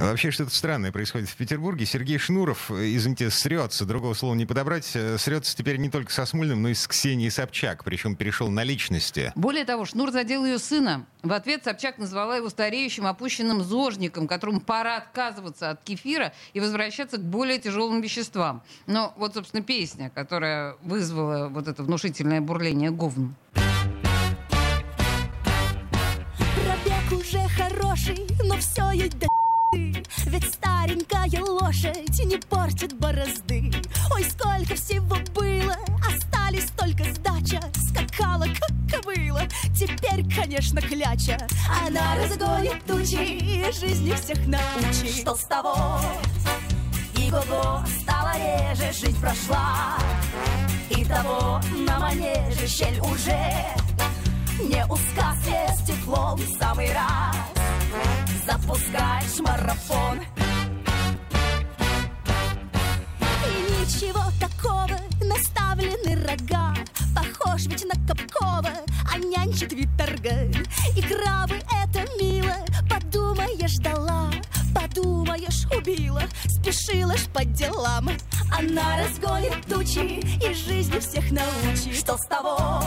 Вообще что-то странное происходит в Петербурге. Сергей Шнуров, э, извините, срется, другого слова не подобрать, э, срется теперь не только со Смольным, но и с Ксенией Собчак, причем перешел на личности. Более того, Шнур задел ее сына. В ответ Собчак назвала его стареющим, опущенным зожником, которому пора отказываться от кефира и возвращаться к более тяжелым веществам. Но вот, собственно, песня, которая вызвала вот это внушительное бурление говн. Пробег уже хороший, но все ей до. Ведь старенькая лошадь не портит борозды. Ой, сколько всего было, остались только сдача. Скакала, как кобыла, теперь, конечно, кляча. Она разгонит тучи и жизни всех научит. Что с того? И го стала реже, жизнь прошла. И того на манеже щель уже не узка с теплом в самый раз запускаешь марафон. И ничего такого, наставлены рога, Похож ведь на Капкова, а нянчит Виторга. И крабы это мило, подумаешь, дала, Подумаешь, убила, спешила ж по делам. Она разгонит тучи и жизни всех научит. Что с того?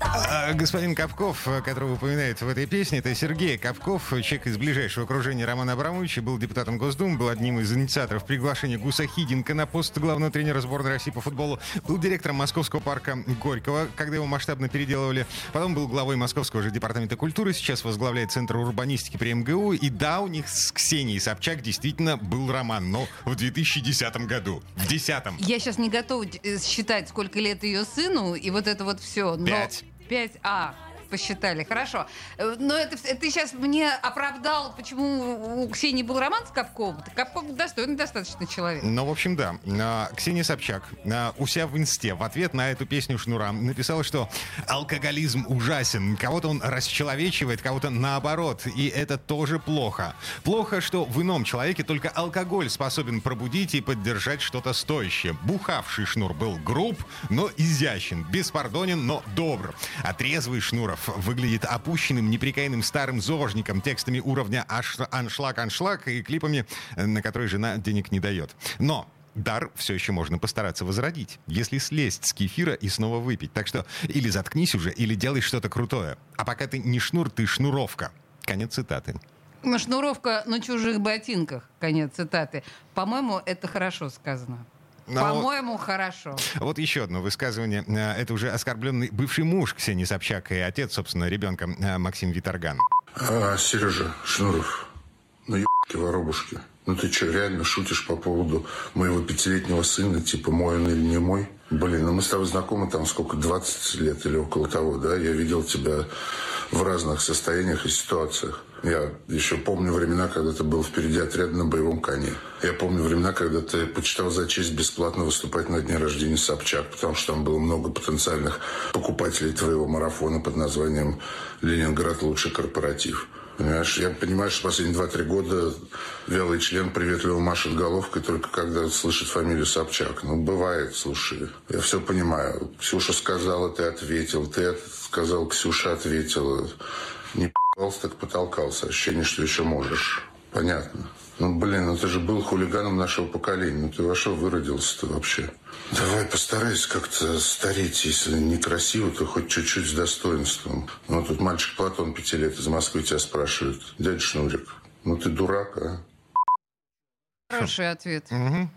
А, господин Капков, которого упоминает в этой песне, это Сергей Капков, человек из ближайшего окружения Романа Абрамовича, был депутатом Госдумы, был одним из инициаторов приглашения Гуса Хидинка на пост главного тренера сборной России по футболу, был директором Московского парка Горького, когда его масштабно переделывали, потом был главой Московского же департамента культуры, сейчас возглавляет Центр урбанистики при МГУ, и да, у них с Ксенией Собчак действительно был роман, но в 2010 году, в 10 Я сейчас не готова э, считать, сколько лет ее сыну, и вот это вот все. Пять. Пять. А, посчитали. Хорошо. Э, но это, ты сейчас мне оправдал, почему у Ксении был роман с Капковым. Капков достойный достаточно человек. Ну, в общем, да. А, Ксения Собчак а, у себя в инсте в ответ на эту песню Шнура написала, что алкоголизм ужасен. Кого-то он расчеловечивает, кого-то наоборот. И это тоже плохо. Плохо, что в ином человеке только алкоголь способен пробудить и поддержать что-то стоящее. Бухавший Шнур был груб, но изящен. Беспардонен, но добр. А трезвый Шнуров выглядит опущенным, неприкаянным старым зожником, текстами уровня аншлаг-аншлаг и клипами, э, на которые жена денег не дает. Но дар все еще можно постараться возродить, если слезть с кефира и снова выпить. Так что или заткнись уже, или делай что-то крутое. А пока ты не шнур, ты шнуровка. Конец цитаты. Шнуровка на чужих ботинках. Конец цитаты. По-моему, это хорошо сказано. Но... По-моему, хорошо. Вот еще одно высказывание. Э, это уже оскорбленный бывший муж Ксении Собчак и отец, собственно, ребенка э, Максим Виторган. А, Сережа Шнуров, ну ебки воробушки. Ну ты что, реально шутишь по поводу моего пятилетнего сына, типа мой он или не мой? Блин, ну мы с тобой знакомы там сколько, 20 лет или около того, да? Я видел тебя в разных состояниях и ситуациях. Я еще помню времена, когда ты был впереди отряда на боевом коне. Я помню времена, когда ты почитал за честь бесплатно выступать на дне рождения Собчак, потому что там было много потенциальных покупателей твоего марафона под названием «Ленинград. Лучший корпоратив». Я понимаю, что последние два-три года вялый член приветливо машет головкой только когда слышит фамилию Собчак. Ну, бывает, слушай. Я все понимаю. Ксюша сказала, ты ответил. Ты сказал, Ксюша ответила. Не п***ался, так потолкался. Ощущение, что еще можешь. Понятно. Ну, блин, ну ты же был хулиганом нашего поколения. Ну ты во что выродился-то вообще? Давай постарайся как-то стареть. Если некрасиво, то хоть чуть-чуть с достоинством. Ну, тут мальчик Платон пяти лет из Москвы тебя спрашивает. Дядя Шнурик, ну ты дурак, а? Хороший ответ. Угу.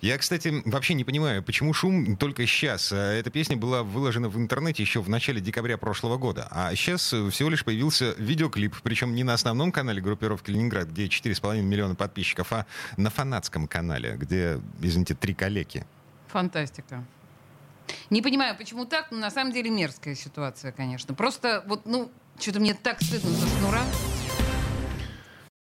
Я, кстати, вообще не понимаю, почему шум только сейчас. Эта песня была выложена в интернете еще в начале декабря прошлого года. А сейчас всего лишь появился видеоклип. Причем не на основном канале группировки «Ленинград», где 4,5 миллиона подписчиков, а на фанатском канале, где, извините, три коллеги. Фантастика. Не понимаю, почему так, но на самом деле мерзкая ситуация, конечно. Просто вот, ну, что-то мне так стыдно за шнура.